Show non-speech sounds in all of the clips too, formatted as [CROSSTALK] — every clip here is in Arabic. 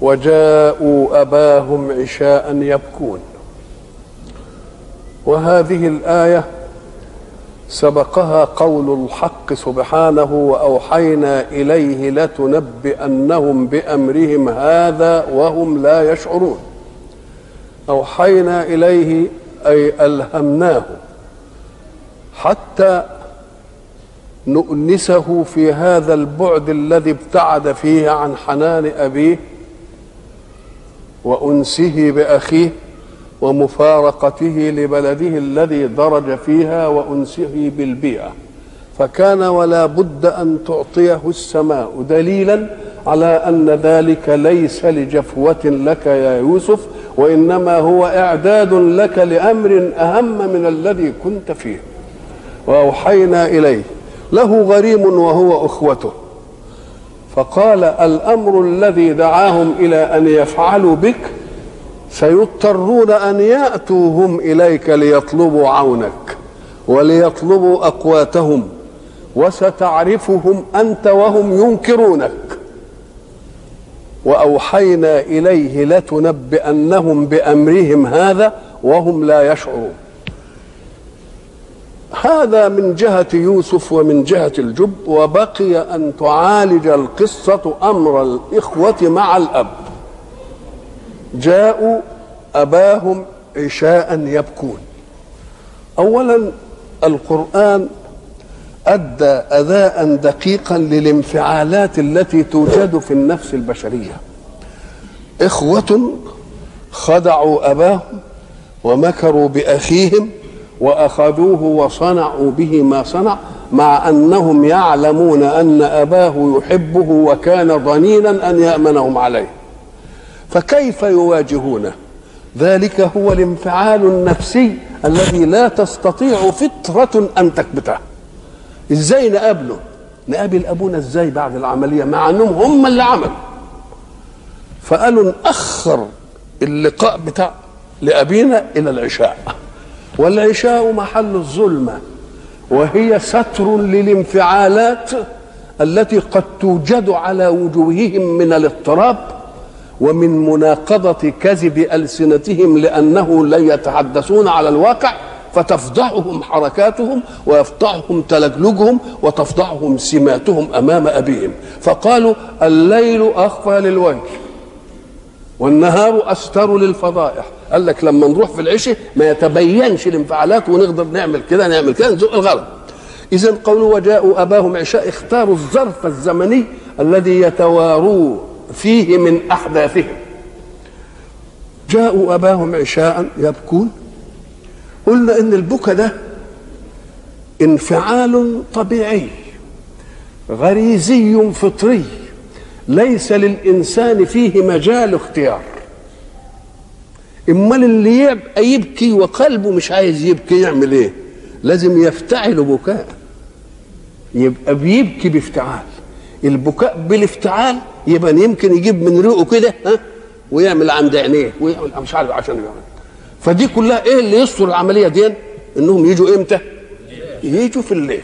وجاءوا أباهم عشاء يبكون. وهذه الآية سبقها قول الحق سبحانه وأوحينا إليه لتنبئنهم بأمرهم هذا وهم لا يشعرون. أوحينا إليه أي ألهمناه حتى نؤنسه في هذا البعد الذي ابتعد فيه عن حنان أبيه وأنسه بأخيه ومفارقته لبلده الذي درج فيها وأنسه بالبيئة فكان ولا بد أن تعطيه السماء دليلا على أن ذلك ليس لجفوة لك يا يوسف وإنما هو إعداد لك لأمر أهم من الذي كنت فيه. وأوحينا إليه له غريم وهو أخوته. فقال الأمر الذي دعاهم إلى أن يفعلوا بك سيضطرون أن يأتوا هم إليك ليطلبوا عونك وليطلبوا أقواتهم وستعرفهم أنت وهم ينكرونك. وأوحينا إليه لتنبئنهم بأمرهم هذا وهم لا يشعرون. هذا من جهة يوسف ومن جهة الجب وبقي أن تعالج القصة أمر الإخوة مع الأب. جاءوا أباهم عشاء يبكون. أولا القرآن أدى أداء دقيقا للانفعالات التي توجد في النفس البشرية. إخوة خدعوا أباهم ومكروا بأخيهم وأخذوه وصنعوا به ما صنع مع أنهم يعلمون أن أباه يحبه وكان ضنينا أن يأمنهم عليه. فكيف يواجهونه؟ ذلك هو الانفعال النفسي الذي لا تستطيع فطرة أن تكبته. إزاي نقابله؟ نقابل أبونا إزاي بعد العملية؟ مع أنهم هم اللي عملوا. فقالوا نأخر اللقاء بتاع لأبينا إلى العشاء. والعشاء محل الظلمه وهي ستر للانفعالات التي قد توجد على وجوههم من الاضطراب ومن مناقضة كذب ألسنتهم لأنه لا يتحدثون على الواقع فتفضحهم حركاتهم ويفضحهم تلجلجهم وتفضحهم سماتهم أمام أبيهم. فقالوا الليل أخفى للوجه. والنهار أستر للفضائح. قال لك لما نروح في العشاء ما يتبينش الانفعالات ونقدر نعمل كده نعمل كده نزق الغلط. اذا قولوا وجاءوا أباهم عشاء اختاروا الظرف الزمني الذي يتواروا فيه من أحداثهم. جاءوا أباهم عشاء يبكون. قلنا إن البكا ده انفعال طبيعي غريزي فطري. ليس للإنسان فيه مجال اختيار. امال اللي يبقى يبكي وقلبه مش عايز يبكي يعمل إيه؟ لازم يفتعل بكاء. يبقى بيبكي بافتعال. البكاء بالافتعال يبقى يمكن يجيب من ريقه كده ها؟ ويعمل عند عينيه ويعمل مش عارف عشان يعمل فدي كلها إيه اللي يستر العملية دي؟ إنهم يجوا إمتى؟ يجوا في الليل.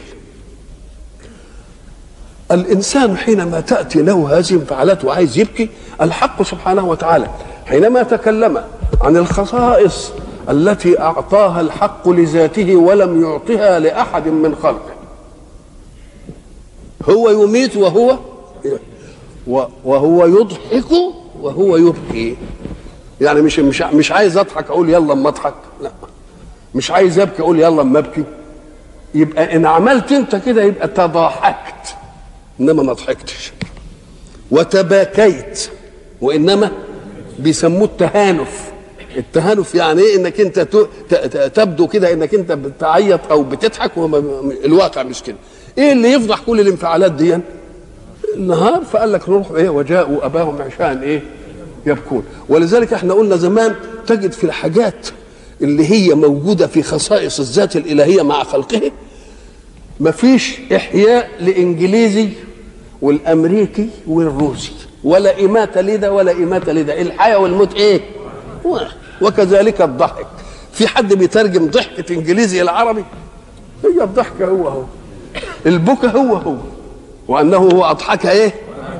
الإنسان حينما تأتي له هذه الانفعالات وعايز يبكي الحق سبحانه وتعالى حينما تكلم عن الخصائص التي أعطاها الحق لذاته ولم يعطها لأحد من خلقه. هو يميت وهو وهو يضحك وهو يبكي. يعني مش مش مش عايز أضحك أقول يلا أما أضحك. لا. مش عايز أبكي أقول يلا أما أبكي. يبقى إن عملت أنت كده يبقى تضاحكت. إنما ما ضحكتش. وتباكيت. وإنما بيسموه التهانف. التهانف يعني إيه؟ إنك أنت تبدو كده إنك أنت بتعيط أو بتضحك الواقع مش كده. إيه اللي يفضح كل الانفعالات دي؟ النهار فقال لك نروح إيه؟ وجاءوا أباهم عشاء إيه؟ يبكون. ولذلك إحنا قلنا زمان تجد في الحاجات اللي هي موجودة في خصائص الذات الإلهية مع خلقه مفيش إحياء لإنجليزي والأمريكي والروسي. ولا إماتة لده ولا إماتة لده الحياة والموت واحد. وكذلك الضحك. في حد بيترجم ضحكة إنجليزي إلى عربي؟ هي الضحكة هو هو. البكا هو هو. وأنه هو أضحك إيه؟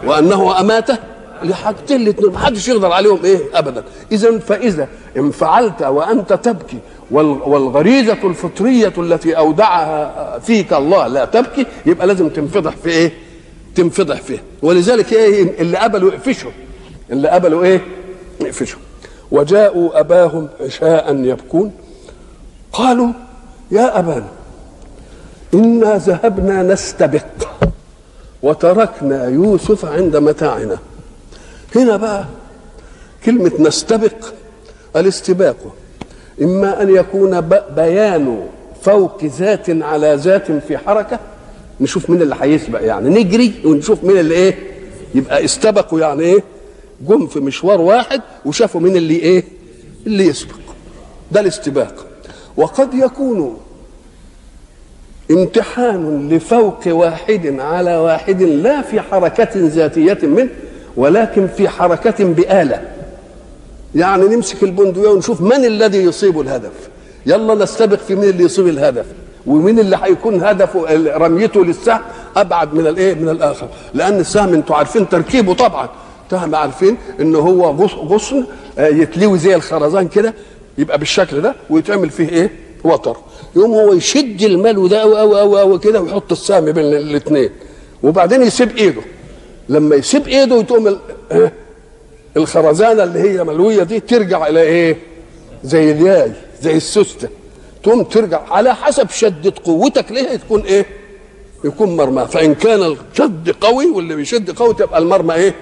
وأنه أماته؟ لحاجتين الاثنين ما حدش يقدر عليهم إيه؟ ابدا. اذا فإذا انفعلت وأنت تبكي وال- والغريزة الفطرية التي أودعها فيك الله لا تبكي يبقى لازم تنفضح في إيه؟ تنفضح فيه. ولذلك إيه اللي قبلوا يقفشوا اللي قبلوا إيه يقفشوا وجاءوا أباهم عشاء يبكون. قالوا يا أبانا إنا ذهبنا نستبق وتركنا يوسف عند متاعنا. هنا بقى كلمة نستبق الاستباق. إما أن يكون بيان فوق ذات على ذات في حركة نشوف مين اللي هيسبق يعني. نجري ونشوف مين اللي إيه يبقى استبقوا يعني إيه جم في مشوار واحد وشافوا مين اللي إيه اللي يسبق. ده الاستباق. وقد يكون امتحان لفوق واحد على واحد لا في حركة ذاتية منه ولكن في حركة بآلة. يعني نمسك البندقية ونشوف من الذي يصيب الهدف. يلا نستبق في مين اللي يصيب الهدف. ومين اللي هيكون هدفه رميته للسهم؟ أبعد من الإيه؟ من الآخر. لأن السهم أنتوا عارفين تركيبه طبعا. سهم عارفين إن هو غص- غصن آه، يتلوي زي الخرزان كده يبقى بالشكل ده ويتعمل فيه إيه؟ وتر. يقوم هو يشد الملو ده أو أو أو, أو كده ويحط السهم بين الاثنين وبعدين يسيب إيده. لما يسيب إيده وتقوم ال- آه، الخرزانة اللي هي ملوية دي ترجع إلى إيه؟ زي الياي زي السوستة. تقوم ترجع على حسب شدة قوتك. ليها تكون إيه؟ يكون مرمى. فإن كان الشد قوي واللي بيشد قوي تبقى المرمى إيه؟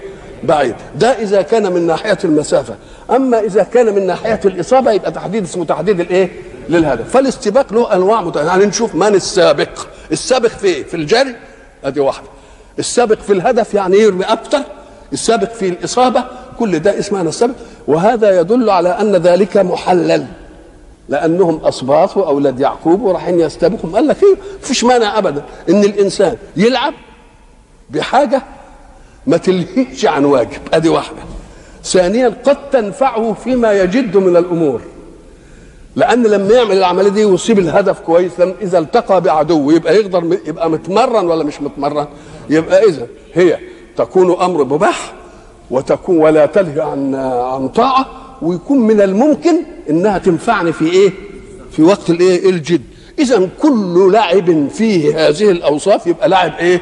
بعيد. ده إذا كان من ناحية المسافة. أما إذا كان من ناحية الإصابة يبقى تحديد اسمه تحديد الإيه؟ للهدف. فالاستباق له أنواع متعدده يعني نشوف من السابق. السابق في إيه في الجري أدي واحدة. السابق في الهدف يعني يرمي أكتر. السابق في الإصابة كل ده اسمها السابق. وهذا يدل على أن ذلك محلل. لأنهم اسباط وأولاد يعقوب ورايحين يستبقوا قال لك إيه؟ مفيش مانع ابدا إن الإنسان يلعب بحاجة ما تلهيش عن واجب. أدي واحدة. ثانيا قد تنفعه فيما يجد من الأمور. لأن لما يعمل العملية دي ويصيب الهدف كويس إذا التقى بعدو يبقى يقدر يبقى متمرن ولا مش متمرن؟ يبقى إذا هي تكون أمر مباح وتكون ولا تلهي عن عن طاعة ويكون من الممكن إنها تنفعني في إيه؟ في وقت الإيه؟ الجد. اذا كل لاعب فيه هذه الأوصاف يبقى لاعب إيه؟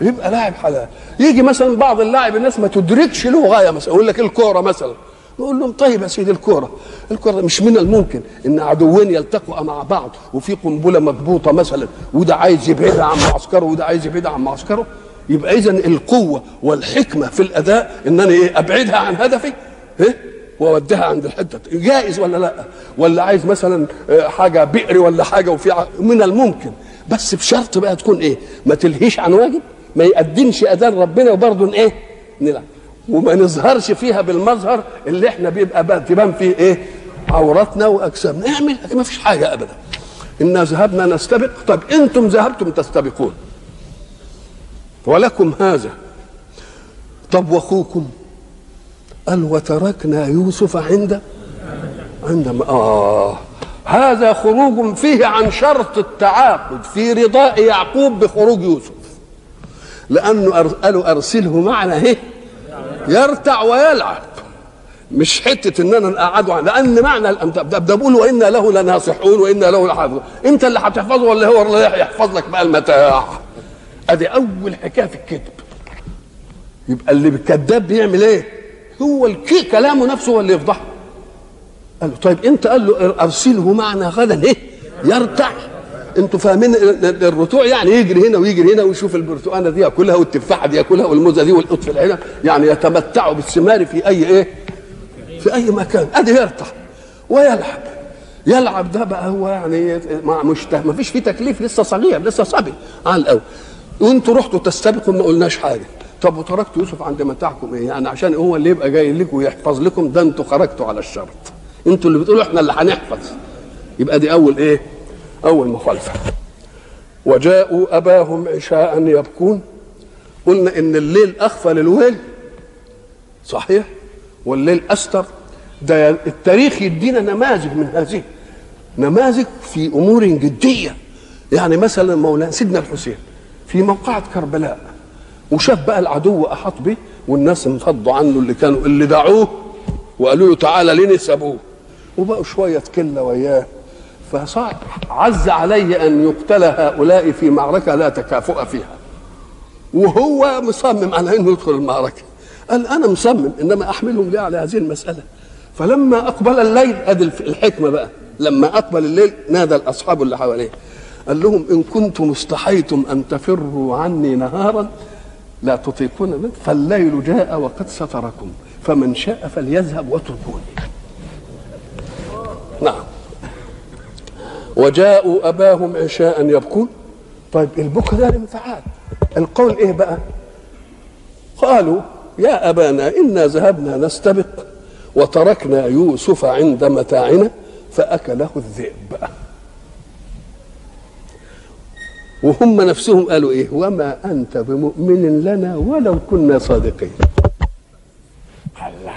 يبقى لاعب حلال. يجي مثلا بعض اللاعب الناس ما تدركش له غاية مثلا. يقول لك الكورة مثلا. نقول لهم طيب يا سيدي الكورة. الكورة مش من الممكن إن عدوين يلتقوا مع بعض وفي قنبلة مضبوطة مثلا وده عايز يبعدها عن معسكره وده عايز يبعدها عن معسكره. يبقى اذا القوة والحكمة في الأداء إن أنا إيه؟ أبعدها عن هدفي. إيه؟ واوديها عند الحتة. جائز ولا لا؟ ولا عايز مثلا آه، حاجة بئر ولا حاجة وفي من الممكن. بس بشرط بقى تكون إيه؟ ما تلهيش عن واجب ما يقدمش أذان ربنا وبرضه إيه؟ نلعب. وما نظهرش فيها بالمظهر اللي إحنا بيبقى بقى تبان فيه إيه؟ عوراتنا وأجسامنا. اعمل ما فيش حاجة ابدا. إنا ذهبنا نستبق. طب أنتم ذهبتم تستبقون. ولكم هذا. طب وأخوكم؟ قال وتركنا يوسف عند عندما آه. هذا خروج فيه عن شرط التعاقد في رضاء يعقوب بخروج يوسف. لأنه قالوا أرسله معنا إيه؟ يرتع ويلعب. مش حتة إن أنا نقعده عن- لأن معنى ده بقول وإنا له لناصحون وإنا له لحافظون. أنت اللي هتحفظه ولا هو اللي هيحفظ لك بقى المتاع؟ أدي أول حكاية في الكذب يبقى اللي الكذاب بيعمل إيه؟ هو الكي كلامه نفسه هو اللي يفضحه. قال له طيب انت؟ قال له أرسله معنا غدا. إيه؟ يرتع. أنتوا فاهمين ال- ال- الرتوع يعني يجري هنا ويجري هنا ويشوف البرتقانة دي ياكلها والتفاحة دي ياكلها والموزة دي والقطف العنب يعني يتمتعوا بالثمار في أي إيه؟ في أي مكان. أدي يرتع. ويلعب. يلعب ده بقى هو يعني ما مش ما فيش فيه تكليف لسه صغير لسه صبي. على الأول وانتوا رحتوا تستبقوا ما قلناش حاجة. طب وتركت يوسف عند متاعكم إيه؟ يعني عشان هو اللي يبقى جاي لكم ويحفظ لكم ده أنتوا خرجتوا على الشرط. أنتوا اللي بتقولوا إحنا اللي هنحفظ. يبقى دي أول إيه؟ أول مخالفة. وجاءوا أباهم عشاء يبكون. قلنا إن الليل أخفى للويل صحيح؟ والليل أستر. ده التاريخ يدينا نماذج من هذه. نماذج في أمور جدية. يعني مثلا مولانا سيدنا الحسين في موقعة كربلاء. وشاف بقى العدو أحاط به والناس انفضوا عنه اللي كانوا اللي دعوه وقالوا له تعالى ليه سابوه وبقوا شوية كلة وياه. فصار عز علي أن يقتل هؤلاء في معركة لا تكافؤ فيها. وهو مصمم على إنه يدخل المعركة. قال أنا مصمم إنما أحملهم ليه على هذه المسألة. فلما أقبل الليل أدي الحكمة بقى. لما أقبل الليل نادى الأصحاب اللي حواليه. قال لهم إن كنتم استحيتم أن تفروا عني نهارا لا تطيقون فالليل جاء وقد ستركم. فمن شاء فليذهب واتركوني نعم. وجاءوا أباهم عشاء يبكون. طيب البكاء ده الانفعال القول إيه بقى؟ قالوا يا أبانا إنا ذهبنا نستبق وتركنا يوسف عند متاعنا فأكله الذئب. وهم نفسهم قالوا إيه؟ وما أنت بمؤمن لنا ولو كنا صادقين. الله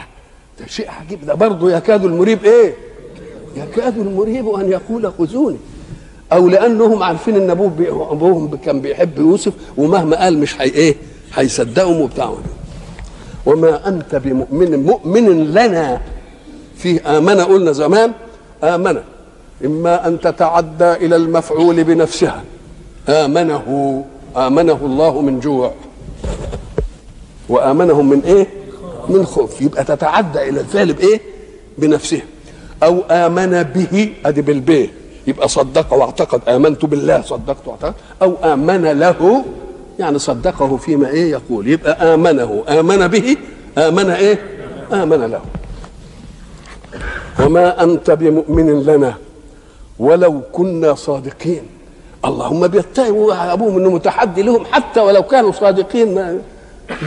ده شيء عجيب. ده برضه يكاد المريب إيه؟ يكاد المريب أن يقول خذوني أو لأنهم عارفين إن ابوه بي أبوهم كان بيحب يوسف ومهما قال مش هي إيه؟ هيصدقهم وبتاع. وما أنت بمؤمن مؤمن لنا. فيه آمن قلنا زمان آمن. إما أن تتعدى إلى المفعول بنفسها. آمنه آمنه الله من جوع. وآمنهم من إيه؟ من خوف. يبقى تتعدى إلى الفعل بإيه؟ بنفسها أو آمن به أدي بالبيه. يبقى صدق واعتقد. آمنت بالله صدقت واعتقد. أو آمن له يعني صدقه فيما إيه؟ يقول. يبقى آمنه. آمن به آمن إيه؟ آمن له. وما أنت بمؤمن لنا ولو كنا صادقين. اللهم بيتهموا ابوهم إنه متحدي لهم حتى ولو كانوا صادقين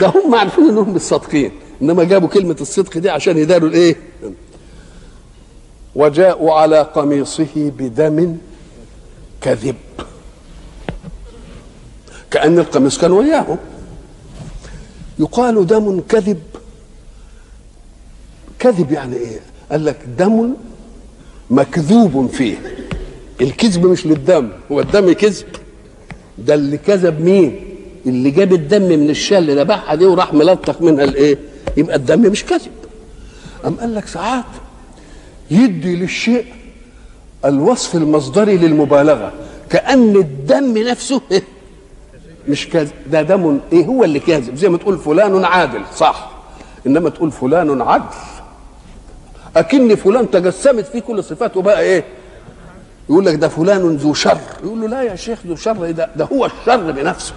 ده هم عارفين إنهم مش صادقين إنما جابوا كلمة الصدق دي عشان يداروا الإيه؟ وجاءوا على قميصه بدم كذب. كأن القميص كان وياهم يقال دم كذب. كذب يعني إيه؟ قال لك دم مكذوب فيه. الكذب مش للدم هو الدم كذب. ده اللي كذب مين؟ اللي جاب الدم من الشاه اللي ذبحها دي وراح ملطخ منها الإيه؟ يبقى الدم مش كذب. أم قال لك ساعات يدي للشيء الوصف المصدري للمبالغة كأن الدم نفسه إيه؟ مش كاذب ده دم إيه؟ هو اللي كاذب. زي ما تقول فلان عادل صح. إنما تقول فلان عدل. أكن فلان تجسمت فيه كل صفاته بقى إيه؟ يقول لك ده فلان ذو شر. يقول له لا يا شيخ ذو شر ده, ده هو الشر بنفسه.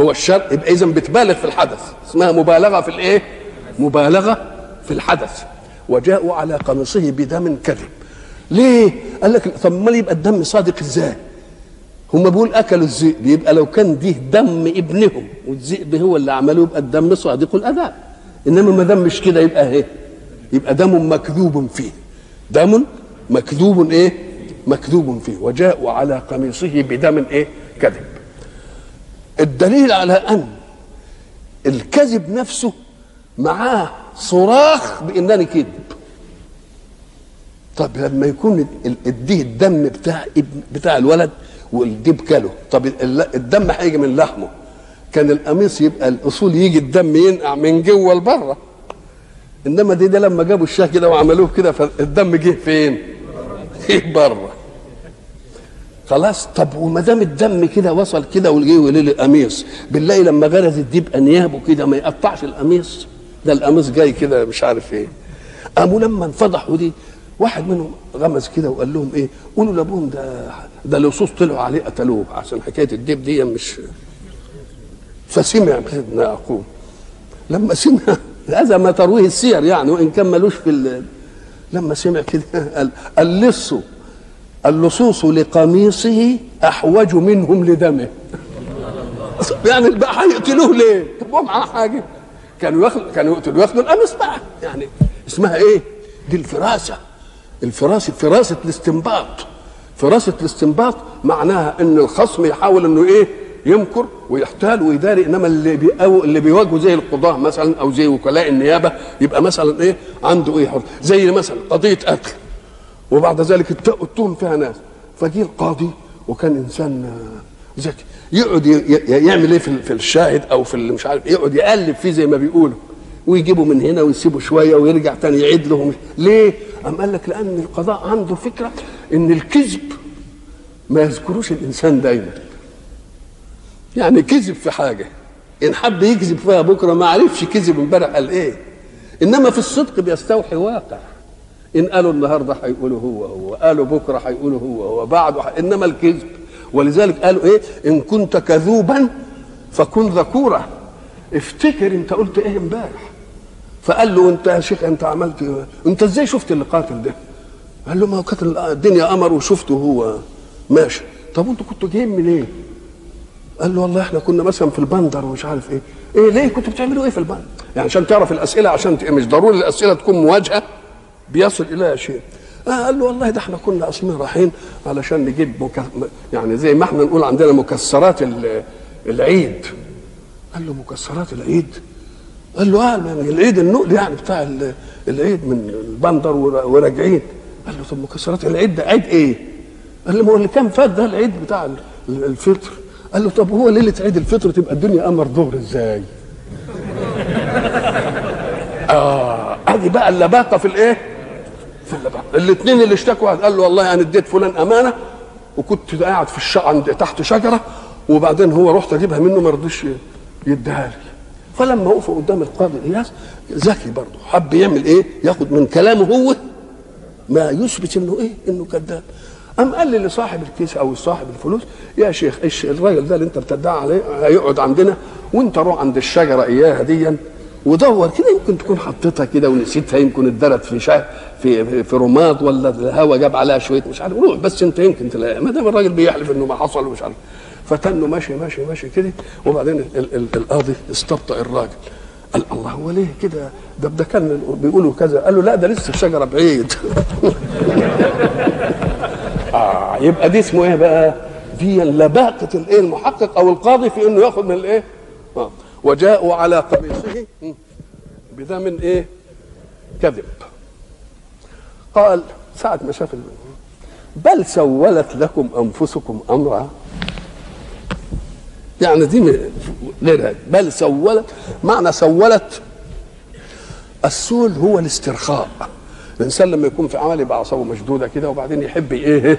هو الشر؟ يبقى اذا بتبالغ في الحدث. اسمها مبالغة في الإيه؟ مبالغة في الحدث. وجاءوا على قميصه بدم كذب. ليه؟ قال لك طب امال يبقى الدم صادق إزاي؟ هم بيقول أكلوا الذئب. يبقى لو كان دي دم ابنهم والذئب هو اللي عمله يبقى الدم صادق الاداء إنما ما دام مش كده يبقى إيه؟ يبقى دم مكذوب فيه. دم مكذوب إيه؟ مكذوب فيه وجاءوا على قميصه بدم إيه؟ كذب. الدليل على أن الكذب نفسه معاه صراخ بانني كذب طب لما يكون اديه الدم بتاع ابن بتاع الولد والديب كله طب الدم هيجي من لحمه. كان القميص يبقى الأصول يجي الدم ينقع من جوه لبره. إنما دي ده لما جابوا الشاه كده وعملوه كده فالدم جه فين؟ جه بره خلاص طب وما دام الدم كده وصل كده وجه وليل القميص. بالله لما غرز الديب انيابه كده ما يقطعش القميص. ده القميص جاي كده مش عارف إيه. قاموا لما انفضحوا دي واحد منهم غمز كده وقال لهم إيه قولوا لأبوهم ده ده لصوص طلعوا عليه قتلوه. عشان حكاية الديب دي مش فسمع سيدنا يعقوب لما سمع هذا ما ترويه السير يعني وإن كان ملوش في. لما سمع كده قال اللص اللصوص لقميصه أحوج منهم لدمه يعني بقى هيقتلوه ليه؟ يحبوا معاه حاجة كانوا ياخدوا كانوا يقتلوا ياخدوا القميص بقى يعني اسمها إيه؟ دي الفراسة الفراسه فراسة الاستنباط فراسة الاستنباط معناها إن الخصم يحاول إنه إيه؟ يمكر ويحتال ويداري إنما اللي بيقو اللي بيواجهه زي القضاة مثلا أو زي وكلاء النيابة يبقى مثلا إيه؟ عنده إيه؟ حر. زي مثلا قضية قتل وبعد ذلك التهم فيها ناس فجي القاضي وكان إنسان آه، ذكي يقعد يعمل إيه في ال- في الشاهد أو في اللي مش عارف يقعد يقلب فيه زي ما بيقولوا ويجيبه من هنا ويسيبه شوية ويرجع تاني يعيد له ومش- ليه؟ قام قال لك لأن القضاء عنده فكرة إن الكذب ما يذكروش الإنسان دايما يعني كذب في حاجة. إن حب يكذب فيها بكرة ما عرفش كذب امبارح قال إيه. إنما في الصدق بيستوحي واقع. إن قالوا النهارده هيقولوا هو هو قالوا بكرة هيقولوا هو هو بعده. إنما الكذب. ولذلك قالوا إيه؟ إن كنت كذوبا فكن ذكورا. افتكر أنت قلت إيه امبارح. فقال له أنت يا شيخ أنت عملت إيه؟ أنت إزاي شفت اللي قاتل ده؟ قال له ما هو كانت الدنيا قمر وشفته هو. ماشي. طب أنتوا كنتوا جايين منين؟ قال له والله إحنا كنا مثلا في البندر ومش عارف إيه. إيه ليه؟ كنتوا بتعملوا إيه في البندر؟ يعني عشان تعرف الأسئلة عشان مش ضروري الأسئلة تكون مواجهة بيصل اليها شيء. آه قال له والله ده إحنا كنا أصلا رايحين علشان نجيب مك... يعني زي ما إحنا نقول عندنا مكسرات ال- العيد. قال له مكسرات العيد؟ قال له آه من العيد النقل يعني بتاع ال- العيد من البندر ور- وراجعين. قال له طب مكسرات العيد ده عيد إيه؟ قال له ما هو اللي كان فات ده العيد بتاع ال- ال- الفطر. قال له طب هو ليلة عيد الفطر تبقى الدنيا قمر ظهر إزاي؟ [LAUGHS] آه أدي بقى اللباقه في الإيه؟ في اللباقه الاثنين اللي اشتكوا قال له والله أنا اديت فلان أمانة وكنت قاعد في الشقة عند تحت شجرة وبعدين هو رحت أجيبها منه ما رضيش يديها لي فلما وقفوا قدام القاضي إياس ذكي برضه حب يعمل إيه؟ ياخد من كلامه هو ما يثبت إنه إيه؟ إنه كذاب قام قال لي لصاحب الكيس أو صاحب الفلوس يا شيخ إيش الراجل ده اللي أنت بتدعي عليه؟ هيقعد عندنا وأنت روح عند الشجرة إياها ديا ودور كده يمكن تكون حطيتها كده ونسيتها يمكن اتدرت في شا في في, رماد ولا الهواء جاب عليها شوية مش عارف روح بس أنت يمكن تلاقيها. ما دام الراجل بيحلف إنه ما حصل ومش عارف. فتنه ماشي ماشي ماشي كده وبعدين ال ال القاضي استبطأ الراجل. قال الله هو ليه كده؟ ده ده كان بيقولوا كذا. قال له لا ده لسه الشجره بعيد. [LAUGHS] آه يبقى دي اسمه إيه بقى؟ دي لباقة الإيه المحقق أو القاضي في إنه يأخذ من الإيه؟ آه. وجاءوا على قميصه بدم إيه؟ كذب. قال ساعة ما شاف بل سولت لكم أنفسكم أمرا يعني دي من- غيرها بل سولت معنى سولت السول هو الاسترخاء الإنسان لما يكون في عمل يبقى أعصابه مشدودة كده وبعدين يحب إيه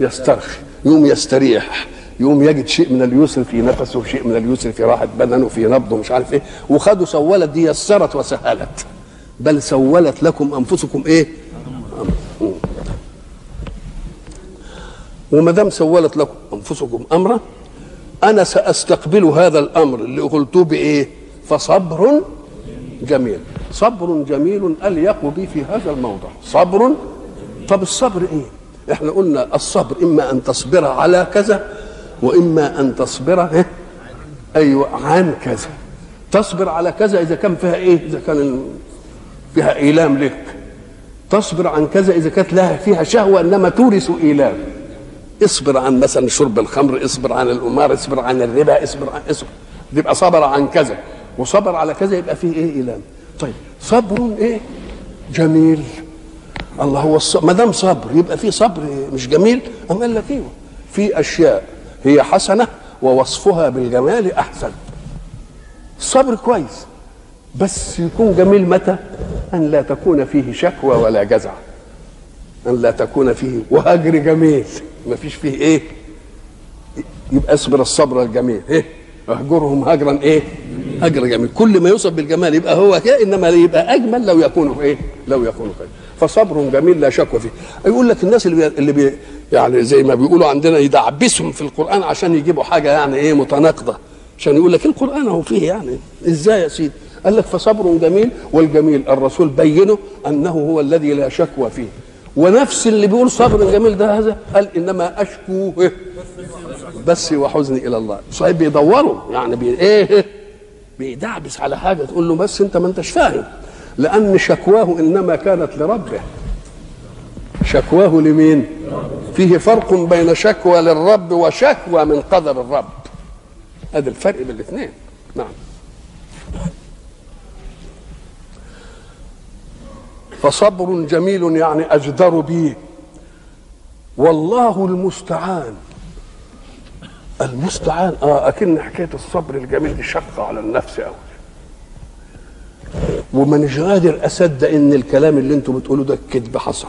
يسترخي. يوم يستريح يوم يجد شيء من اليسر في نفسه وشيء من اليسر في راحة بدنه في نبضه مش عارف إيه. وخدوا سولت دي يسرت وسهلت. بل سولت لكم أنفسكم إيه. وما دام سولت لكم أنفسكم أمرا أنا سأستقبل هذا الأمر اللي قلتوه بإيه؟ فصبر جميل. صبر جميل أليق بي في هذا الموضع. صبر؟ طب الصبر إيه؟ إحنا قلنا الصبر إما أن تصبر على كذا وإما أن تصبر إيه؟ أيوه عن كذا. تصبر على كذا إذا كان فيها إيه؟ إذا كان فيها إيلام لك. تصبر عن كذا إذا كانت لها فيها شهوة أنما تورث إيلام. اصبر عن مثلا شرب الخمر اصبر عن القمار اصبر عن الربا اصبر عن اصبر. يبقى صبر عن كذا. وصبر على كذا يبقى فيه إيه؟ إيلام. طيب صبر إيه؟ جميل. الله هو الصبر ما دام صبر يبقى في صبر مش جميل أم قال لك أيوه في أشياء هي حسنة ووصفها بالجمال أحسن. الصبر كويس بس يكون جميل متى؟ أن لا تكون فيه شكوى ولا جزع. أن لا تكون فيه وهجر جميل. ما فيش فيه إيه؟ يبقى اصبر الصبر الجميل إيه؟ اهجرهم هجرا إيه؟ هجر جميل. كل ما يوصف بالجمال يبقى هو كده إنما يبقى أجمل لو يكون إيه؟ لو يكون خير فصبر جميل لا شك فيه. يقول لك الناس اللي اللي بي يعني زي ما بيقولوا عندنا يدعبسهم في القرآن عشان يجيبوا حاجة يعني إيه؟ متناقضة. عشان يقول لك القرآن هو فيه يعني. إزاي يا سيدي؟ قال لك فصبر جميل والجميل الرسول بينه أنه هو الذي لا شكوى فيه. ونفس اللي بيقول صبر جميل ده هذا قال إنما اشكو إيه؟ بس وحزني إلى الله. صحيح بيدوروا يعني بي إيه. بيدعبس على حاجة تقول له بس أنت ما أنتش فاهم. لأن شكواه إنما كانت لربه. شكواه لمين؟ فيه فرق بين شكوى للرب وشكوى من قدر الرب. هذا الفرق بين الاثنين. نعم. فصبر جميل يعني أجدر به. والله المستعان. المستعان آه أكن حكاية الصبر الجميل دي شقه على النفس قوي ومانيش قادر اصدق إن الكلام اللي أنتم بتقولوه ده كذب حصل.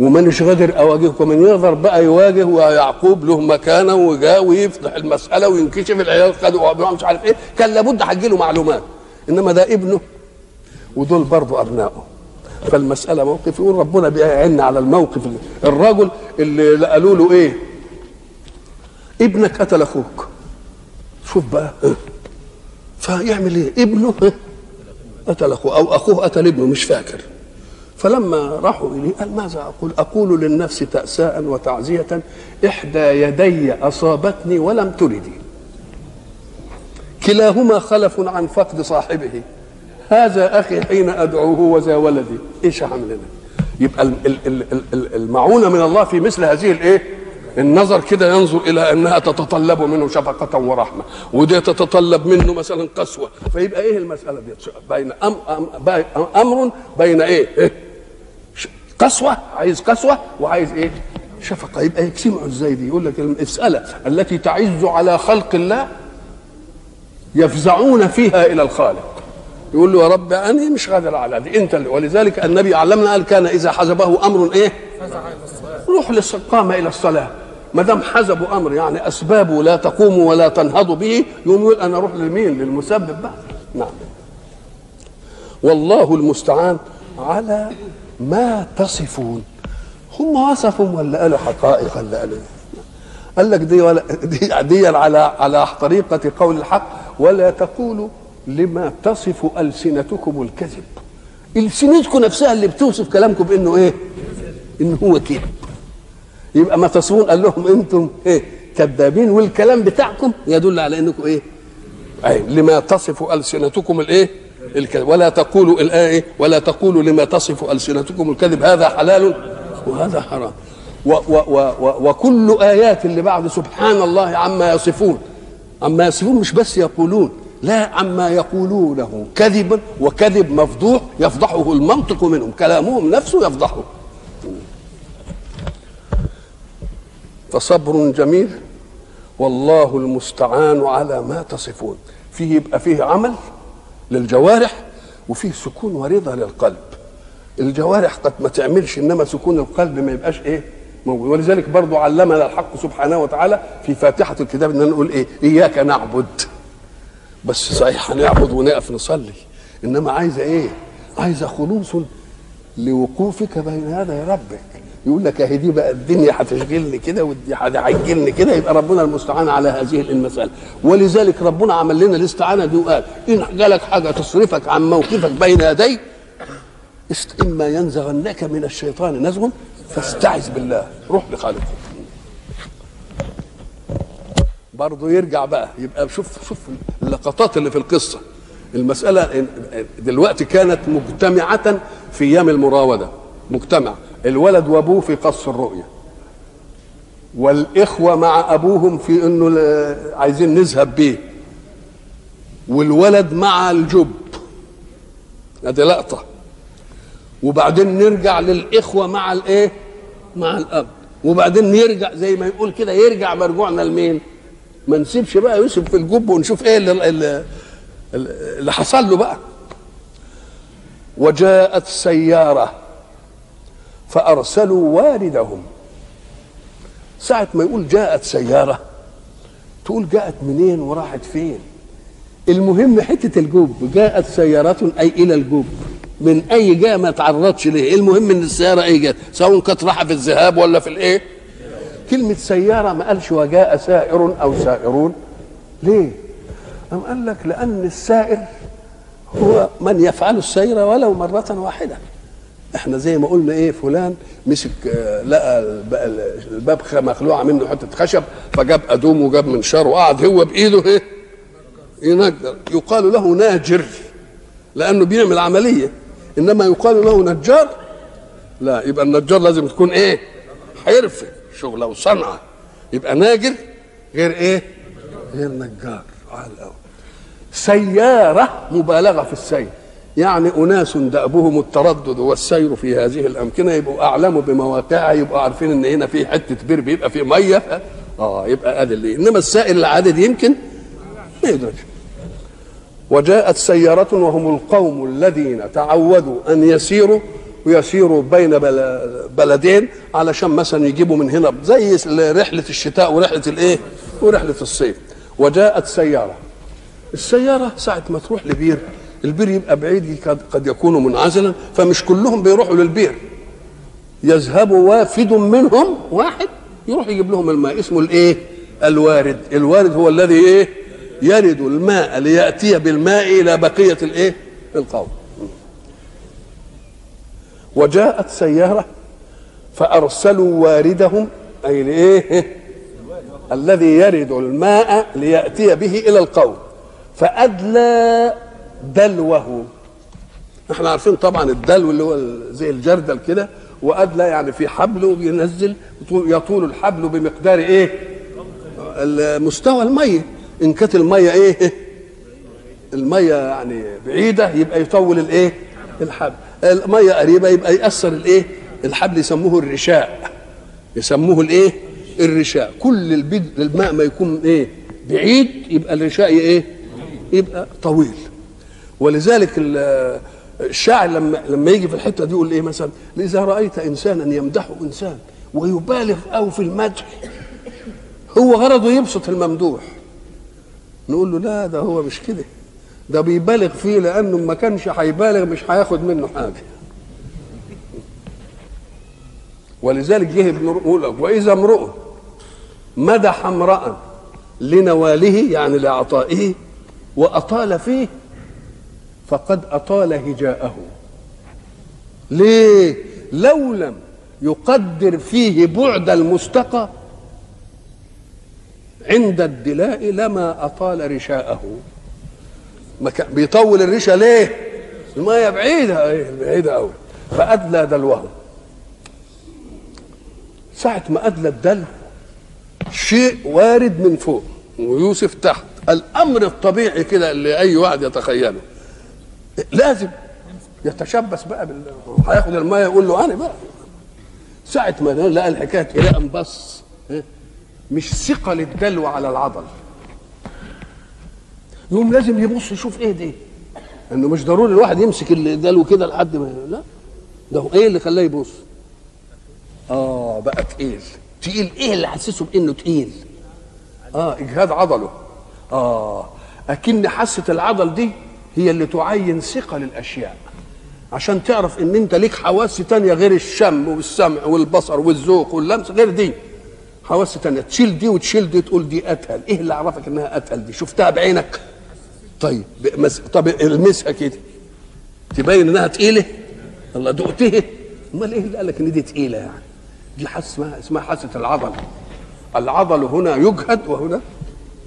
ومانيش قادر أواجهكم من يقدر بقى يواجه ويعقوب له مكانة وجاء ويفتح المسألة وينكشف العيال خدوا مش عارف إيه كان لابد هتجي له معلومات. إنما ده ابنه ودول برضه أبنائه. فالمسألة موقف يقول ربنا بيعن على الموقف. الرجل اللي قالوا له إيه؟ ابنك قتل أخوك. شوف بقى. فيعمل إيه؟ ابنه قتل أخوه أو أخوه قتل ابنه مش فاكر. فلما راحوا إليه قال ماذا أقول؟ أقول للنفس تأساء وتعزية إحدى يدي أصابتني ولم تردي كلاهما خلف عن فقد صاحبه. هذا أخي حين أدعوه وذا ولدي. إيش أعمل لنا يبقى المعونة من الله في مثل هذه الايه النظر كده ينظر إلى أنها تتطلب منه شفقة ورحمة ودي تتطلب منه مثلا قسوة. فيبقى إيه المسألة دي؟ بين أم أم أمر بين إيه, إيه؟ قسوة؟ عايز قسوة؟ وعايز إيه؟ شفقة. يبقى يجتمعوا إزاي دي؟ يقول لك المسألة التي تعز على خلق الله يفزعون فيها إلى الخالق. يقول له يا رب أنا مش قادر على دي أنت اللي ولذلك النبي علمنا قال كان إذا حزبه أمر إيه؟ روح قام إلى الصلاة. ما دام حزبوا أمر يعني أسبابه لا تقوم ولا تنهض به يقوم يقول أنا أروح لمين للمسبب بقى. نعم. والله المستعان على ما تصفون. هم وصفوا ولا قالوا حقائق ولا قالوا قال لك دي ولا دي, دي على على طريقة قول الحق ولا تقولوا لما تصف ألسنتكم الكذب. السنتكم نفسها اللي بتوصف كلامكم بانه إيه؟ انه هو كذب. يبقى ما تصفون قال لهم أنتم إيه؟ كذابين والكلام بتاعكم يدل على إنكم إيه؟ أي لما تصف ألسنتكم الإيه؟ الكذب. ولا تقولوا الايه ولا تقولوا لما تصف ألسنتكم الكذب هذا حلال وهذا حرام. و و و و وكل آيات اللي بعد سبحان الله عما يصفون. عما يصفون مش بس يقولون. لا عما يقولونه. كذبا وكذب مفضوح يفضحه المنطق منهم. كلامهم نفسه يفضحه. فصبر جميل. والله المستعان على ما تصفون. فيه يبقى فيه عمل للجوارح وفيه سكون ورضا للقلب. الجوارح قد ما تعملش إنما سكون القلب ما يبقاش إيه؟ موجود. ولذلك برضو علمنا الحق سبحانه وتعالى في فاتحة الكتاب إن نقول إيه؟ إياك نعبد. بس صحيح هنعبد ونقف نصلي. إنما عايزه إيه؟ عايزه خلوص لوقوفك بين يدي ربك. يقول لك أهي دي بقى الدنيا هتشغلني كده ودي هتعجلني كده يبقى ربنا المستعان على هذه المسألة. ولذلك ربنا عمل لنا الاستعانه دي وقال إن جالك حاجة تصرفك عن موقفك بين يدي إما ينزغنك من الشيطان نزغ فاستعذ بالله. روح لخالقك برضه يرجع بقى. يبقى شوف شوف اللقطات اللي في القصة. المسألة دلوقتي كانت مجتمعة في أيام المراودة. مجتمع. الولد وأبوه في قص الرؤية. والإخوة مع أبوهم في إنه عايزين نذهب بيه. والولد مع الجب. ادي لقطة. وبعدين نرجع للإخوة مع الإيه؟ مع الأب. وبعدين يرجع زي ما يقول كده يرجع مرجوعنا لمين؟ ما نسيبش بقى يوسف في الجب ونشوف إيه اللي, اللي, اللي حصل له بقى. وجاءت سيارة فأرسلوا واردهم ساعة ما يقول جاءت سيارة تقول جاءت منين وراحت فين؟ المهم حتة الجب جاءت سيارة أي إلى الجب. من أي جهه ما تعرضش ليه؟ المهم إن السيارة أي جهه سواء كانت رايحه في الذهاب ولا في الإيه؟ كلمة سيارة ما قالش وجاء سائر أو سائرون ليه؟ أم قال لك لأن السائر هو من يفعل السير ولو مرة واحدة. إحنا زي ما قلنا إيه فلان مسك لقى الباب مخلوعة منه حتة خشب فجاب ادوم وجاب منشار وقعد هو بإيده إيه؟ ينجر. يقال له ناجر لأنه بيعمل عملية. إنما يقال له نجار لا يبقى النجار لازم تكون إيه؟ حرفة. شغله وصنعه يبقى ناجر غير إيه؟ غير نجار. على الأول. سيارة مبالغة في السير. يعني أناس دأبهم التردد والسير في هذه الأمكنة يبقوا اعلموا بمواقعها يبقوا عارفين إن هنا في حتة بير بيبقى في مية. آه يبقى ادي اللي إنما السائل العادي يمكن ما يدركش. وجاءت سيارة وهم القوم الذين تعودوا أن يسيروا ويسيروا بين بلدين علشان مثلا يجيبوا من هنا زي رحلة الشتاء ورحلة الإيه؟ ورحلة الصيف. وجاءت سيارة. السيارة ساعة ما تروح لبير البير يبقى بعيد قد يكون منعزلا فمش كلهم بيروحوا للبير. يذهب وافد منهم واحد يروح يجيب لهم الماء اسمه الإيه؟ الوارد. الوارد هو الذي إيه؟ يرد الماء ليأتي بالماء إلى بقية الإيه؟ القوم. وجاءت سيارة فأرسلوا واردهم أي الايه الذي يرد الماء ليأتي به إلى القوم. فأدلى دلوه. إحنا عارفين طبعا الدلو اللي هو زي الجردل كده وأدلى يعني في حبل وبينزل يطول الحبل بمقدار إيه؟ مستوى المية. إن كانت المية إيه؟ المية يعني بعيدة يبقى يطول الإيه؟ الحبل. المية قريبة يبقى يأثر الإيه؟ الحبل يسموه الرشاء. يسموه الإيه؟ الرشاء. كل البيد الماء ما يكون إيه؟ بعيد يبقى الرشاء إيه؟ يبقى طويل. ولذلك الشاعر لما لما يجي في الحتة دي يقول إيه مثلا؟ إذا رأيت انسانا يمدح إنسان ويبالغ أو في المدح هو غرضه يبسط الممدوح. نقول له لا ده هو مش كده. ده بيبالغ فيه لأنه ما كانش هيبالغ مش هياخد منه حاجة. ولذلك جه ابن يقول وإذا امرؤ مدح امرأ لنواله يعني لعطائه وأطال فيه فقد أطال هجاءه. ليه؟ لو لم يقدر فيه بعد المستقى عند الدلاء لما أطال رشاءه. ما كان بيطول الرشا ليه؟ المية بعيدة إيه بعيدة أوي. فأدلى دلوه ساعة ما أدلى الدلو شيء وارد من فوق ويوسف تحت. الأمر الطبيعي كده اللي أي واحد يتخيله. لازم يتشبث بقى بال هياخد المية يقول له أنا بقى. ساعة ما لقى الحكاية إلى أن بص مش ثقل الدلو على العضل. يقوم لازم يبص يشوف إيه دي. انه مش ضروري الواحد يمسك الدلو كده لحد ما لا. ده إيه اللي خلاه يبص؟ آه بقى تقيل. تقيل إيه اللي حسسه بإنه تقيل؟ آه إجهاد عضله. آه أكن حاسة العضل دي هي اللي تعين ثقل الاشياء عشان تعرف إن أنت ليك حواس تانية غير الشم والسمع والبصر والذوق واللمس غير دي. حواس تانية. تشيل دي وتشيل دي تقول دي أتهل. إيه اللي عرفك إنها أتهل دي؟ شفتها بعينك. طيب مس... طب المسها كده تبين إنها تقيلة؟ الله دقتها؟ أمال إيه اللي قال لك إن دي تقيلة يعني؟ دي حاسه اسمها اسمها حاسة العضل. العضل هنا يجهد وهنا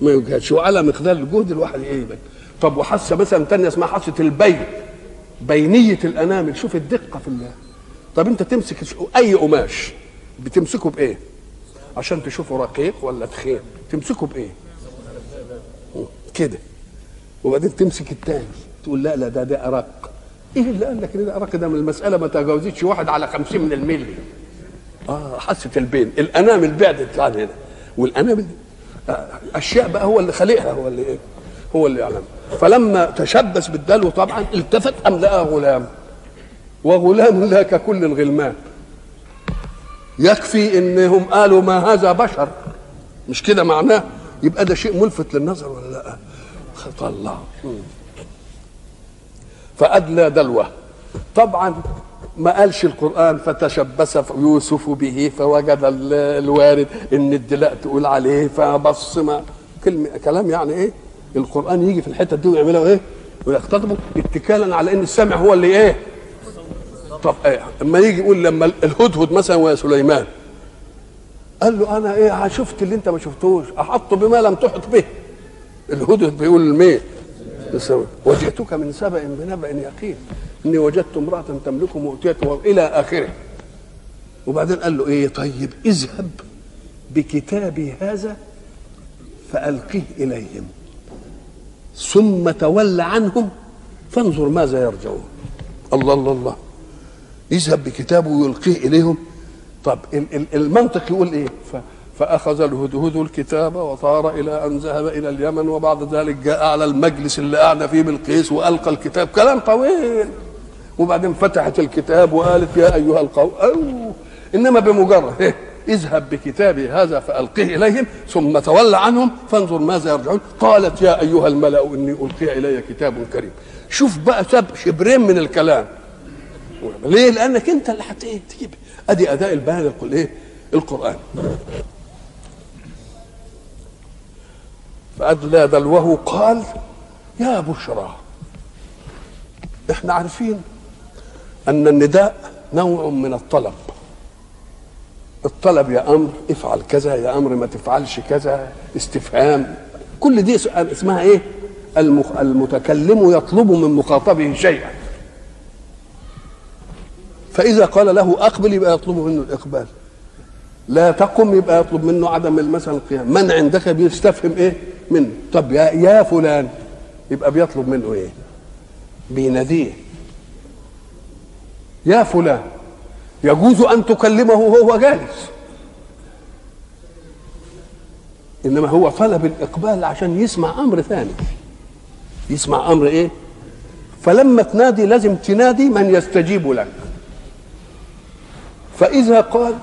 ما يجهدش. وعلى مقدار الجهد الواحد إيه يبين طب وحاسة مثلا ثانية اسمها حاسة البين بينية الأنامل. شوف الدقة في الله طب أنت تمسك أي قماش بتمسكه بإيه؟ عشان تشوفه رقيق ولا تخين. تمسكه بإيه؟ كده. وبعدين تمسك الثاني تقول لا لا ده ده أرق. إيه اللي قال لك ده أرق؟ ده من المسألة ما تجاوزتش واحد على خمسين من الملي. آه حاسه البين. الانامل بعدت عن هنا. والانامل آه أشياء بقى هو اللي خالقها هو اللي إيه؟ هو اللي يعلم. فلما تشبث بالدلو طبعا التفت أم لقى غلام. وغلام لا ككل الغلمان يكفي إنهم قالوا ما هذا بشر. مش كده معناه؟ يبقى ده شيء ملفت للنظر ولا لا؟ طلع فأدلى دلوة. طبعا ما قالش القرآن فتشبث يوسف به فوجد الوارد إن الدلاء تقول عليه فبص ما. كلمة كلام يعني إيه؟ القرآن يجي في الحتة دي ويعملها إيه؟ ويختطبوا اتكالا على إن السامع هو اللي إيه؟ طب إيه؟ أما يجي يقول لما الهدهد مثلا ويا سليمان. قال له أنا إيه؟ شفت اللي أنت ما شفتوش. أحط بما لم تحط به. الهدهد بيقول لمين وجئتك من سبأ بنبأ يقين. إني وجدت امرأة تملكهم وأتيت إلى آخره. وبعدين قال له إيه؟ طيب اذهب بكتابي هذا فألقه إليهم. ثم تول عنهم فانظر ماذا يرجعون. الله الله الله. يذهب بكتابه ويلقيه إليهم. طب المنطق يقول إيه؟ فأخذ الهدهد الكتاب وطار إلى أن ذهب إلى اليمن وبعد ذلك جاء على المجلس اللي قاعد فيه بالقيس وألقى الكتاب. كلام طويل. وبعدين فتحت الكتاب وقالت يا أيها القوم أو إنما بمجرد إيه اذهب بكتابي هذا فألقه إليهم ثم تولى عنهم فانظر ماذا يرجعون. قالت يا أيها الملأ إني ألقي إلي كتاب كريم. شوف بقى سب شبرين من الكلام. ليه؟ لأنك أنت اللي هتجيب أدي أداء البيان إيه؟ القرآن. فأدلى دلوه قال يا بشرى. إحنا عارفين أن النداء نوع من الطلب. الطلب يا أمر افعل كذا يا أمر ما تفعلش كذا استفهام. كل دي اسمها إيه؟ المتكلم يطلب من مخاطبه شيئا. فإذا قال له أقبل يبقى يطلب منه الإقبال. لا تقم يبقى يطلب منه عدم مثلا القيام. من عندك بيستفهم إيه؟ منه. طب يا, يا فلان يبقى بيطلب منه إيه؟ بيناديه. يا فلان يجوز أن تكلمه وهو جالس. إنما هو طلب الإقبال عشان يسمع أمر ثاني. يسمع أمر إيه؟ فلما تنادي لازم تنادي من يستجيب لك. فإذا قال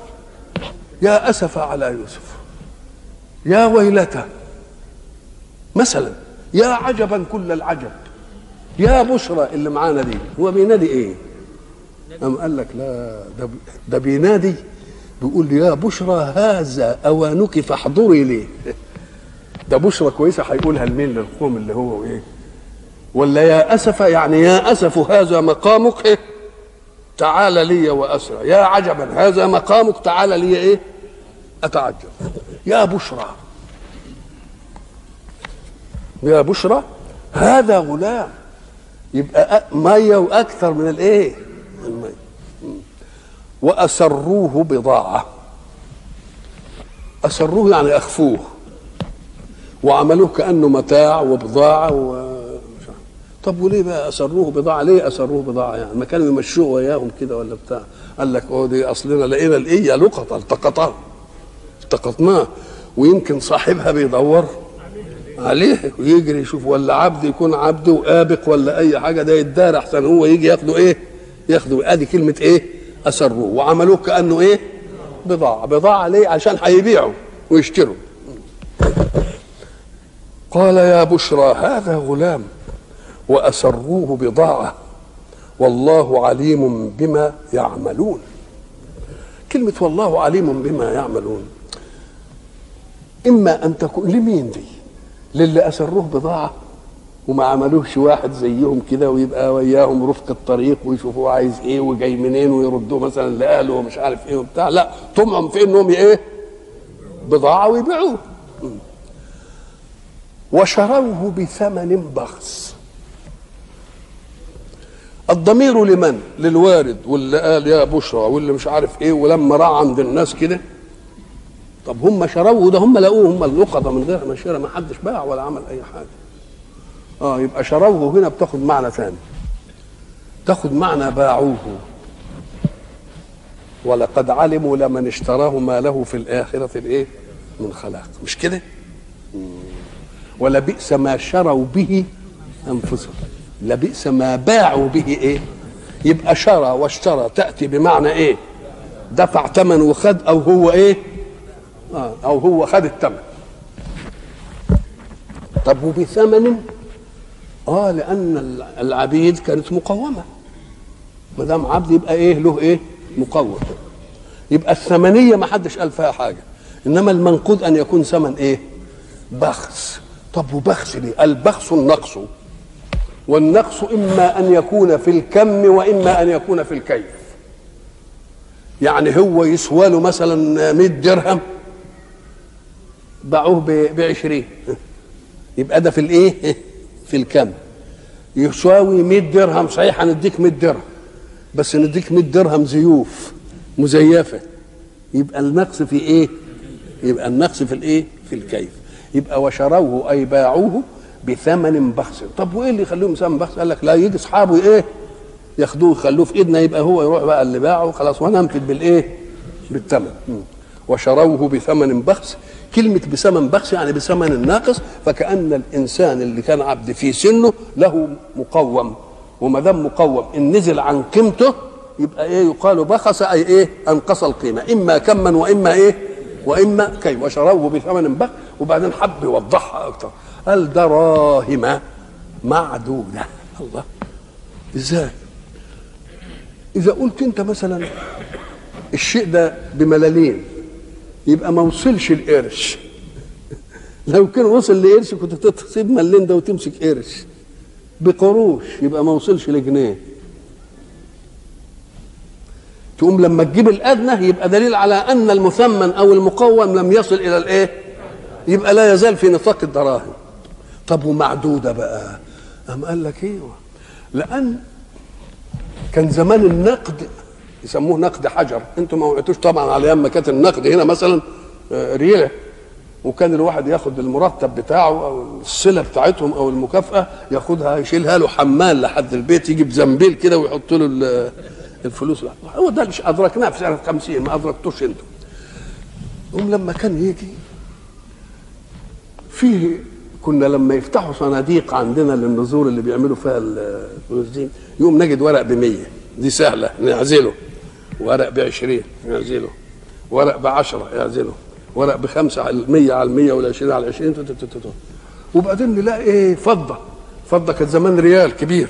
يا أسف على يوسف يا ويلته مثلا يا عجبا كل العجب. يا بشرى اللي معانا دي هو بينادي إيه؟ أم قال لك لا ده ده بينادي بيقول يا بشرى هذا أوانك فاحضري لي. [LAUGHS] ده بشرى كويسة هيقولها لمين؟ للقوم اللي هو إيه؟ ولا يا أسف يعني يا أسف هذا مقامك؟ إيه تعال لي وأسرى يا عجبا هذا مقامك تعال لي إيه؟ أتعجب. يا بشرى يا بشرى هذا غلام. يبقى مية وأكثر من الإيه؟ المية. وأسروه بضاعة. أسروه يعني أخفوه. وعملوه كأنه متاع وبضاعة و... طب وليه بقى أسروه بضاعة؟ ليه أسروه بضاعة؟ يعني ما كانوا يمشوه وياهم كده ولا بتاع؟ قال لك آه دي أصلنا لقينا الإيه؟ لقطة التقطها التقطناه. ويمكن صاحبها بيدور. عليه ويجري يشوف ولا عبد يكون عبد وآبق ولا أي حاجة ده يتدار أحسن هو يجي ياخده إيه؟ ياخدوا آدي كلمة إيه؟ اسروه وعملوه كأنه إيه؟ بضاعة. بضاعة ليه؟ عشان هيبيعوا ويشتروا. قال يا بشرى هذا غلام وأسروه بضاعة. والله عليم بما يعملون. كلمة والله عليم بما يعملون. إما أن تكون لمين دي؟ للي أسروه بضاعة وما عملوش واحد زيهم كده ويبقى وياهم رفق الطريق ويشوفوا عايز إيه وجاي منين ويردوه مثلا لأهله ومش عارف إيه وبتاع. لا طمعهم في إنهم إيه؟ بضاعة ويبيعوه. وشروه بثمن بخس. الضمير لمن؟ للوارد واللي قال يا بشرى واللي مش عارف إيه ولما راح عند الناس كده طب هم شروه ده هم لقوه هم اللقطه من غير ما شرى ما حدش باع ولا عمل أي حاجة آه يبقى شروه هنا بتاخد معنى ثاني تاخد معنى باعوه ولقد علموا لمن اشتراه ما له في الآخرة الإيه؟ من خلاق مش كده؟ ولبئس ما شروا به أنفسهم لبئس ما باعوا به إيه؟ يبقى شرى واشترى تأتي بمعنى إيه؟ دفع ثمن وخد أو هو إيه؟ آه أو هو خد الثمن. طب وبثمن؟ آه لأن العبيد كانت مقومة. ما دام عبد يبقى إيه؟ له إيه؟ مقوم. يبقى الثمنية ما حدش قال فيها حاجة. إنما المنقود أن يكون ثمن إيه؟ بخس. طب وبخس ليه؟ البخس النقص. والنقص إما أن يكون في الكم وإما أن يكون في الكيف. يعني هو يسوى له مثلا 100 درهم. باعوه ب 20 يبقى ده في الايه؟ في الكم. يساوي 100 درهم صحيح هنديك 100 درهم بس نديك 100 درهم زيوف مزيفة. يبقى النقص في إيه؟ يبقى النقص في الايه؟ في الكيف. يبقى وشروه أي باعوه بثمن بخس. طب وإيه اللي يخليهم ثمن بخس؟ قال لك لا يجي اصحابه إيه؟ ياخدوه يخلوه في ايدنا يبقى هو يروح بقى اللي باعه خلاص وأنا انفذ بالايه؟ بالثمن. وشروه بثمن بخس كلمة بثمن بخس يعني بثمن ناقص فكأن الإنسان اللي كان عبد في سنه له مقوم وما دام مقوم إن نزل عن قيمته يبقى إيه يقال بخس أي إيه أنقص القيمة إما كما وإما إيه وإما كي وشروه بثمن بخس وبعدين حب يوضحها أكتر. قال دراهم معدودة. الله. إزاي؟ إذا قلت أنت مثلا الشيء ده بملالين يبقى ما وصلش القرش. [LAUGHS] لو كان وصل لقرش كنت تسيب ملين ده وتمسك قرش. بقروش يبقى ما وصلش لجنيه تقوم لما تجيب الأدنى يبقى دليل على أن المثمن أو المقوم لم يصل إلى الإيه؟ يبقى لا يزال في نطاق الدراهم. طب ومعدودة بقى؟ قام قال لك إيوه. لأن كان زمان النقد يسموه نقد حجر. أنتم ما وقعتوش طبعا على أيام ما كانت النقد هنا مثلا ريال وكان الواحد ياخد المرتب بتاعه أو الصلة بتاعتهم أو المكافأة ياخدها يشيلها له حمال لحد البيت يجيب زنبيل كده ويحط له الفلوس. هو ده اللي أدركناه في سنة 50 ما أدركتوش أنتم هم لما كان يجي فيه كنا لما يفتحوا صناديق عندنا للنزور اللي بيعملوا فيها الفلوس دي يقوم نجد ورق ب 100 دي سهلة نعزله. ورق ب 20 يعزله ورق ب 10 يعزله. ورق بخمسة على المية على المية والعشرين على العشرين وبعدين نلاقي إيه؟ فضة. فضة كانت زمان ريال كبير.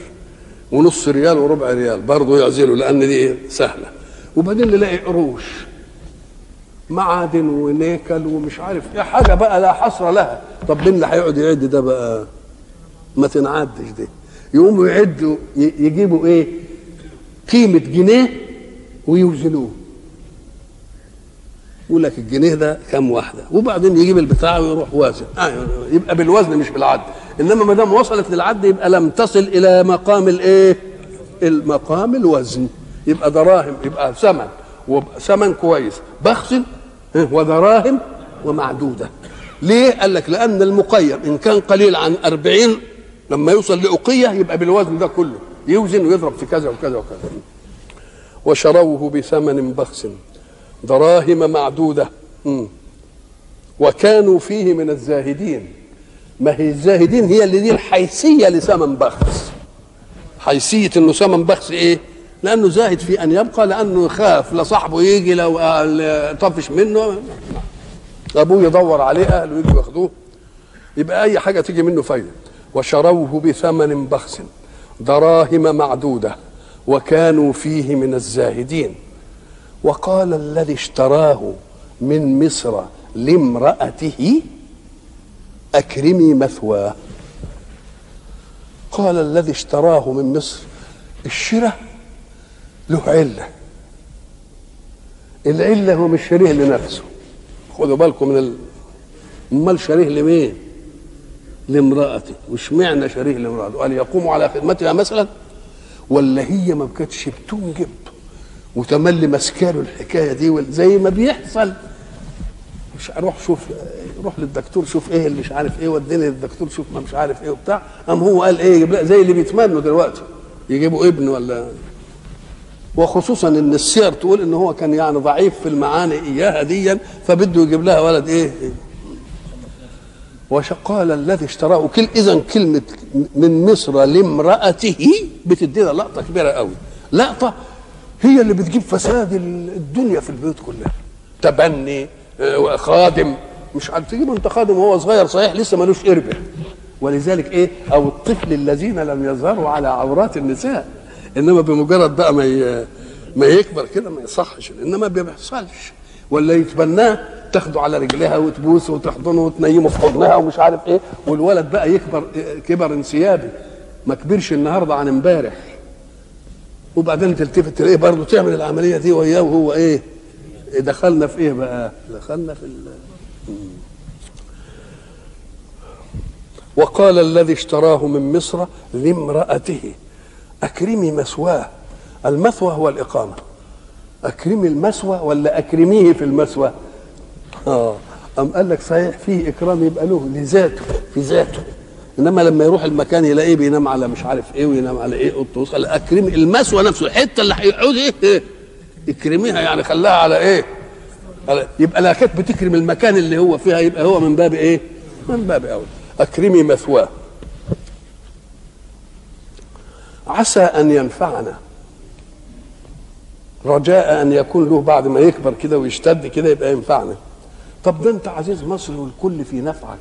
ونص ريال وربع ريال. برضه يعزلوا لأن دي إيه؟ سهلة. وبعدين نلاقي قروش. معادن ونيكل ومش عارف إيه. حاجة بقى لا حصر لها. طب مين اللي هيقعد يعد ده بقى؟ ما تنعدش دي. يقوموا يعدوا يجيبوا إيه؟ قيمة جنيه ويوزنوه. يقول لك الجنيه ده كام واحدة؟ وبعدين يجيب البتاع ويروح وازن. آه يبقى بالوزن مش بالعد. إنما ما دام وصلت للعد يبقى لم تصل إلى مقام الإيه؟ المقام الوزن. يبقى دراهم يبقى ثمن. وثمن كويس. بخس ودراهم ومعدودة. ليه؟ قال لك لأن المقيم إن كان قليل عن أربعين لما يوصل لأقية يبقى بالوزن ده كله. يوزن ويضرب في كذا وكذا وكذا. وشروه بثمن بخس. دراهم معدودة. وكانوا فيه من الزاهدين. ما هي الزاهدين؟ هي اللي دي الحيثية لثمن بخس. حيثية إنه ثمن بخس إيه؟ لأنه زاهد في أن يبقى لأنه يخاف. لصاحبه يجي لو طفش منه. أبوه يدور عليه أهله يجوا ياخدوه. يبقى أي حاجة تيجي منه فايدة. وشروه بثمن بخس. دراهم معدودة. وكانوا فيه من الزاهدين. وقال الذي اشتراه من مصر لامرأته أكرمي مثواه. قال الذي اشتراه من مصر الشراء له علة. العلة هو مش شريه لنفسه. خدوا بالكم من ال... أمال شريه لمين؟ لامرأته. واشمعنى شريه لامرأته. قال يقوم على خدمتها مثلا ولا هي ما كانتش بتنجب وتملي مسكاله الحكاية دي زي ما بيحصل. مش روح شوف روح للدكتور شوف إيه اللي مش عارف إيه وديني للدكتور شوف ما مش عارف إيه وبتاع. قام هو قال إيه؟ يجيب زي اللي بيتمنوا دلوقتي يجيبوا ابن ولا وخصوصا إن السير تقول إن هو كان يعني ضعيف في المعاني إياها ديا فبده يجيب لها ولد إيه, إيه؟ وقال الذي اشتراه كل اذا كلمه من مصر لامرأته بتدينا لقطة كبيرة قوي. لقطة هي اللي بتجيب فساد الدنيا في البيوت كلها. تبني خادم مش عارف تجيب انت خادم وهو صغير صحيح لسه ملوش قربة. ولذلك إيه؟ أو الطفل الذين لم يظهروا على عورات النساء إنما بمجرد بقى ما ما يكبر كده ما يصحش إنما ما بيحصلش. ولا يتبناه تاخده على رجلها وتبوسه وتحضنه وتنيمه في حضنها ومش عارف إيه. والولد بقى يكبر كبر انسيابي. ما كبرش النهارده عن امبارح. وبعدين تلتفت تلاقيه برضه تعمل العملية دي وياه وهو إيه. دخلنا في إيه بقى؟ دخلنا في ال... وقال الذي اشتراه من مصر لامرأته أكرمي مثواه المثوى هو الإقامة. أكرمي المثوى ولا أكرميه في المثوى آه. أم قال لك صحيح فيه إكرام يبقى له لذاته. في ذاته إنما لما يروح المكان يلاقيه بينام على مش عارف إيه وينام على إيه قط وصل اكرمي المسوى نفسه. الحتة اللي هيقعد إيه, إيه؟ اكرميها يعني خلاها على إيه؟ على يبقى لا كانت بتكرم المكان اللي هو فيها يبقى هو من باب إيه؟ من باب أول. أكرمي مثواه. عسى أن ينفعنا. رجاء أن يكون له بعد ما يكبر كده ويشتد كده يبقى ينفعنا. طب ده انت عزيز مصر والكل في نفعك.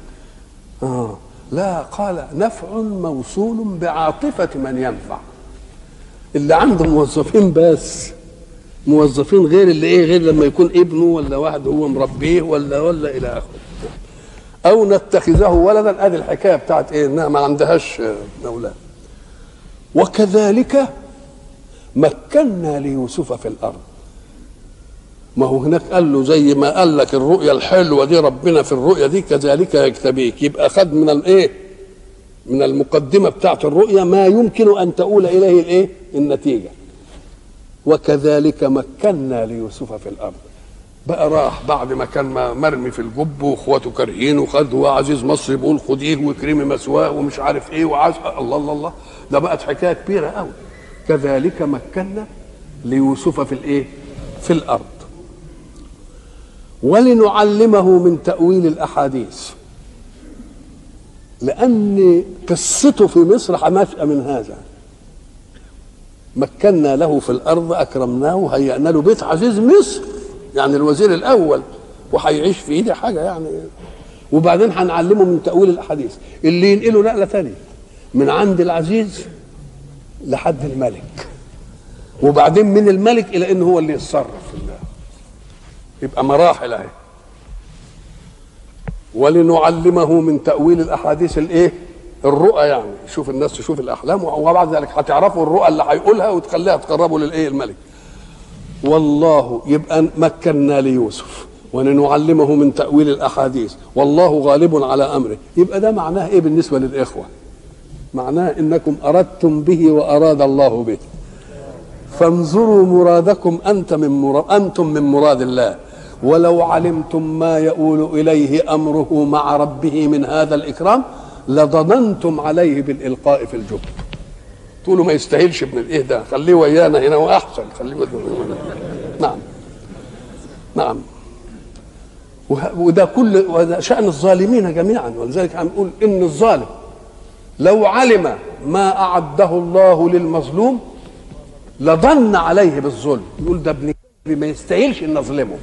آه. لا قال نفع موصول بعاطفة من ينفع. اللي عنده موظفين بس موظفين غير اللي إيه غير لما يكون ابنه ولا واحد هو مربيه ولا ولا إلى آخره. أو نتخذه ولدا. أدي الحكاية بتاعت إيه إنها ما عندهاش أولاد وكذلك مكنا ليوسف في الأرض. ما هو هناك قال له زي ما قال لك الرؤيا الحلوة دي ربنا في الرؤيا دي كذلك يجتبيك يبقى خد من الايه من المقدمة بتاعت الرؤيا ما يمكن أن تؤول إليه الإيه؟ النتيجة. وكذلك مكنا ليوسف في الأرض. بقى راح بعد ما كان مرمي في الجب وإخواته كارهين وخد وعزيز مصر بيقول خديه واكرمي مثواه ومش عارف إيه وعاز الله الله الله. ده بقت حكاية كبيرة قوي كذلك مكنا ليوسف في الإيه؟ في الأرض. ولنعلمه من تأويل الأحاديث. لأن قصته في مصر حماشة من هذا. مكنا له في الأرض أكرمناه هيأنا له بيت عزيز مصر. يعني الوزير الأول وهيعيش في إيدي حاجة يعني. وبعدين هنعلمه من تأويل الأحاديث. اللي ينقله نقلة ثانية من عند العزيز لحد الملك. وبعدين من الملك إلى إن هو اللي يتصرف في الله. يبقى مراحل اهي. ولنعلمه من تأويل الأحاديث الإيه؟ الرؤى يعني. شوف الناس تشوف الأحلام وبعد ذلك هتعرفوا الرؤى اللي هيقولها وتخليها تقربوا للإيه؟ الملك. والله يبقى مكنا ليوسف ولنعلمه من تأويل الأحاديث. والله غالب على أمره. يبقى ده معناه إيه بالنسبة للإخوة؟ معناه إنكم أردتم به وأراد الله به. فانظروا مرادكم أنت من مراد أنتم من مراد الله. ولو علمتم ما يؤول إليه أمره مع ربه من هذا الإكرام لظننتم عليه بالإلقاء في الجب تقولوا ما يستاهلش ابن الإيه ده؟ خليه ويانا هنا وأحسن خليه نعم. نعم. وده كل وده شأن الظالمين جميعا ولذلك عم نقول إن الظالم لو علم ما أعده الله للمظلوم لظن عليه بالظلم. يقول ده ابن ما يستاهلش إن أظلمه.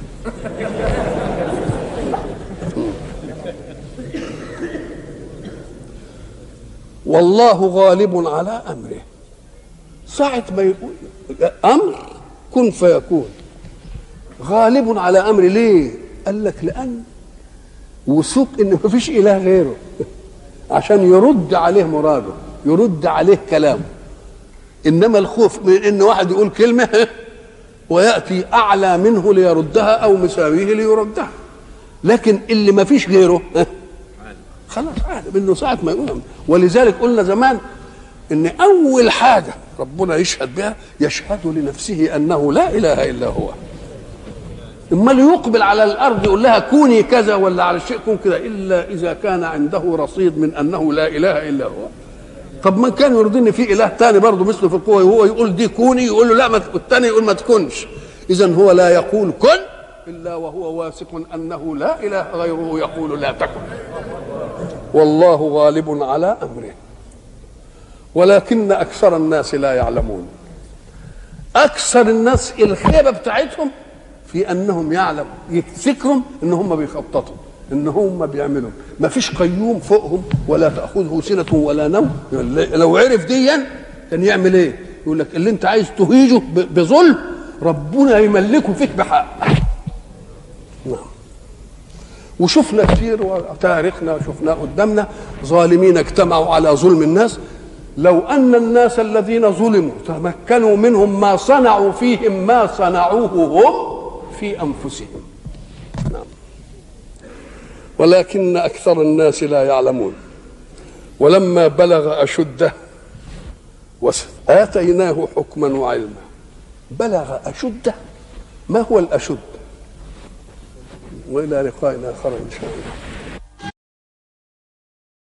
والله غالب على أمره. ساعة ما يقول أمر كن فيكون. غالب على أمر ليه؟ قال لك لأن وثوق إن ما فيش إله غيره. عشان يرد عليه مراده يرد عليه كلامه. إنما الخوف من إن واحد يقول كلمة [LAUGHS] ويأتي أعلى منه ليردها أو مساويه ليردها. لكن اللي ما فيش غيره خلاص عارف انه ساعة ما يقول ولذلك قلنا زمان إن أول حاجة ربنا يشهد بها يشهد لنفسه أنه لا إله إلا هو. امال يقبل على الأرض يقول لها كوني كذا ولا على الشيء كون كذا إلا إذا كان عنده رصيد من أنه لا إله إلا هو. طب ما كان يرضيني في إله تاني برضه مثله في القوة وهو يقول دي كوني يقول له لا ما والتاني يقول ما تكونش. اذا هو لا يقول كن إلا وهو واثق أنه لا إله غيره يقول لا تكن. والله غالب على أمره. ولكن أكثر الناس لا يعلمون. أكثر الناس الخيبة بتاعتهم في أنهم يعلم يفتكروا إن هم بيخططوا. إن هم بيعملوا. ما فيش قيوم فوقهم ولا تأخذه سنة ولا نوم. لو عرف ديا كان يعمل إيه؟ يقول لك اللي أنت عايز تهيجه بظلم ربنا يملكه فيك بحق. نعم. وشفنا كتير وتاريخنا شفناه قدامنا. ظالمين اجتمعوا على ظلم الناس. لو أن الناس الذين ظلموا تمكنوا منهم ما صنعوا فيهم ما صنعوه هم في أنفسهم. ولكن أكثر الناس لا يعلمون. ولما بلغ أشده آتيناه حكما وعلما. بلغ أشده؟ ما هو الأشد؟ وإلى لقاء آخر إن شاء الله.